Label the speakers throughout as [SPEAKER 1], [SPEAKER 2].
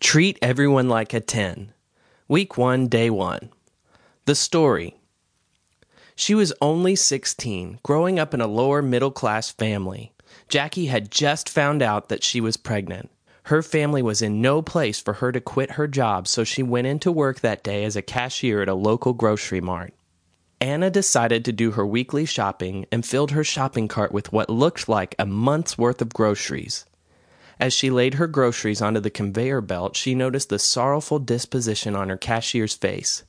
[SPEAKER 1] Treat everyone like a 10. Week 1, Day 1. The story. She was only 16, growing up in a lower middle class family. Jackie had just found out that she was pregnant. Her family was in no place for her to quit her job, so she went into work that day as a cashier at a local grocery mart. Anna decided to do her weekly shopping and filled her shopping cart with what looked like a month's worth of groceries. As she laid her groceries onto the conveyor belt, she noticed the sorrowful disposition on her cashier's face.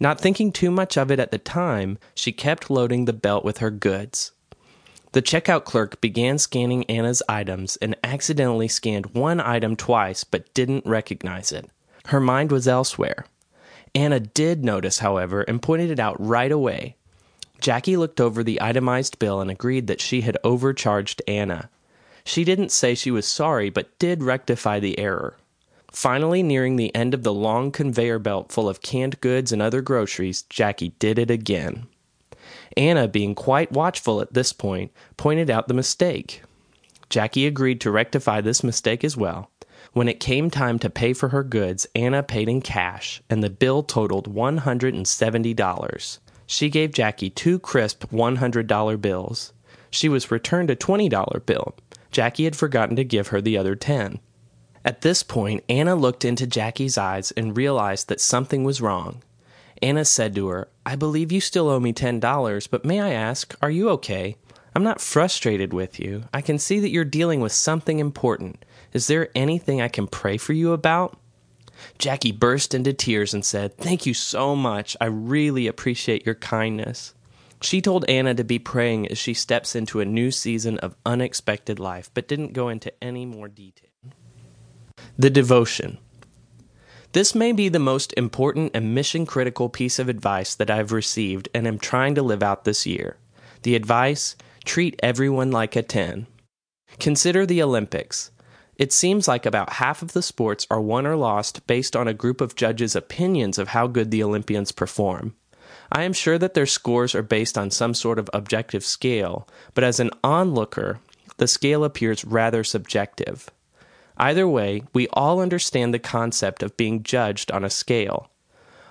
[SPEAKER 1] Not thinking too much of it at the time, she kept loading the belt with her goods. The checkout clerk began scanning Anna's items and accidentally scanned one item twice but didn't recognize it. Her mind was elsewhere. Anna did notice, however, and pointed it out right away. Jackie looked over the itemized bill and agreed that she had overcharged Anna. She didn't say she was sorry, but did rectify the error. Finally, nearing the end of the long conveyor belt full of canned goods and other groceries, Jackie did it again. Anna, being quite watchful at this point, pointed out the mistake. Jackie agreed to rectify this mistake as well. When it came time to pay for her goods, Anna paid in cash, and the bill totaled $170. She gave Jackie two crisp $100 bills. She was returned a $20 bill, Jackie had forgotten to give her the other 10. At this point, Anna looked into Jackie's eyes and realized that something was wrong. Anna said to her, I believe you still owe me $10, but may I ask, are you okay? I'm not frustrated with you. I can see that you're dealing with something important. Is there anything I can pray for you about? Jackie burst into tears and said, Thank you so much. I really appreciate your kindness. She told Anna to be praying as she steps into a new season of unexpected life, but didn't go into any more detail. The devotion. This may be the most important and mission critical piece of advice that I've received and am trying to live out this year. The advice treat everyone like a 10. Consider the Olympics. It seems like about half of the sports are won or lost based on a group of judges' opinions of how good the Olympians perform. I am sure that their scores are based on some sort of objective scale, but as an onlooker, the scale appears rather subjective. Either way, we all understand the concept of being judged on a scale.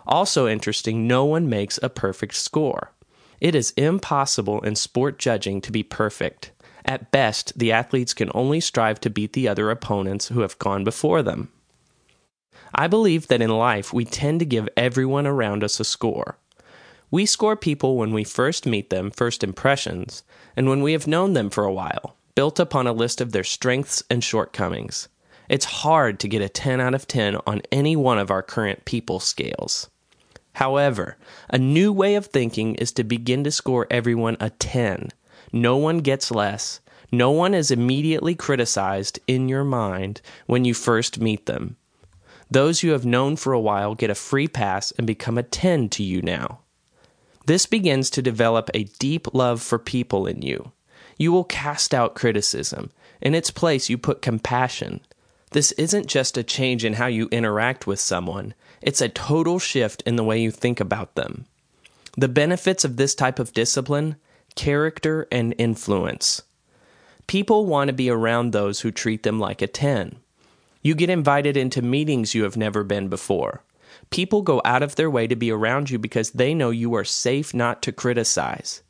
[SPEAKER 1] Also interesting, no one makes a perfect score. It is impossible in sport judging to be perfect. At best, the athletes can only strive to beat the other opponents who have gone before them. I believe that in life we tend to give everyone around us a score. We score people when we first meet them, first impressions, and when we have known them for a while, built upon a list of their strengths and shortcomings. It's hard to get a 10 out of 10 on any one of our current people scales. However, a new way of thinking is to begin to score everyone a 10. No one gets less. No one is immediately criticized in your mind when you first meet them. Those you have known for a while get a free pass and become a 10 to you now. This begins to develop a deep love for people in you. You will cast out criticism. In its place, you put compassion. This isn't just a change in how you interact with someone, it's a total shift in the way you think about them. The benefits of this type of discipline character and influence. People want to be around those who treat them like a 10. You get invited into meetings you have never been before. People go out of their way to be around you because they know you are safe not to criticize.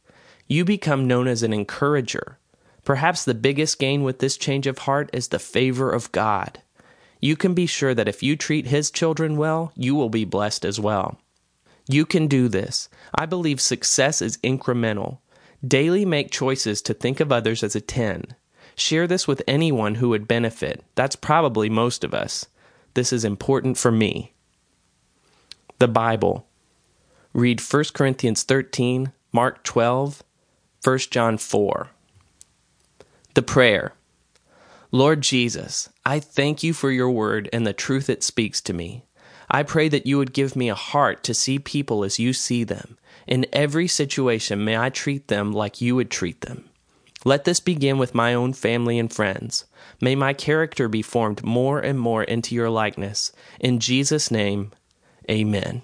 [SPEAKER 1] You become known as an encourager. Perhaps the biggest gain with this change of heart is the favor of God. You can be sure that if you treat His children well, you will be blessed as well. You can do this. I believe success is incremental. Daily make choices to think of others as a 10. Share this with anyone who would benefit. That's probably most of us. This is important for me the Bible. Read 1 Corinthians 13, Mark 12, 1 John 4. The prayer. Lord Jesus, I thank you for your word and the truth it speaks to me. I pray that you would give me a heart to see people as you see them. In every situation, may I treat them like you would treat them. Let this begin with my own family and friends. May my character be formed more and more into your likeness. In Jesus' name, Amen.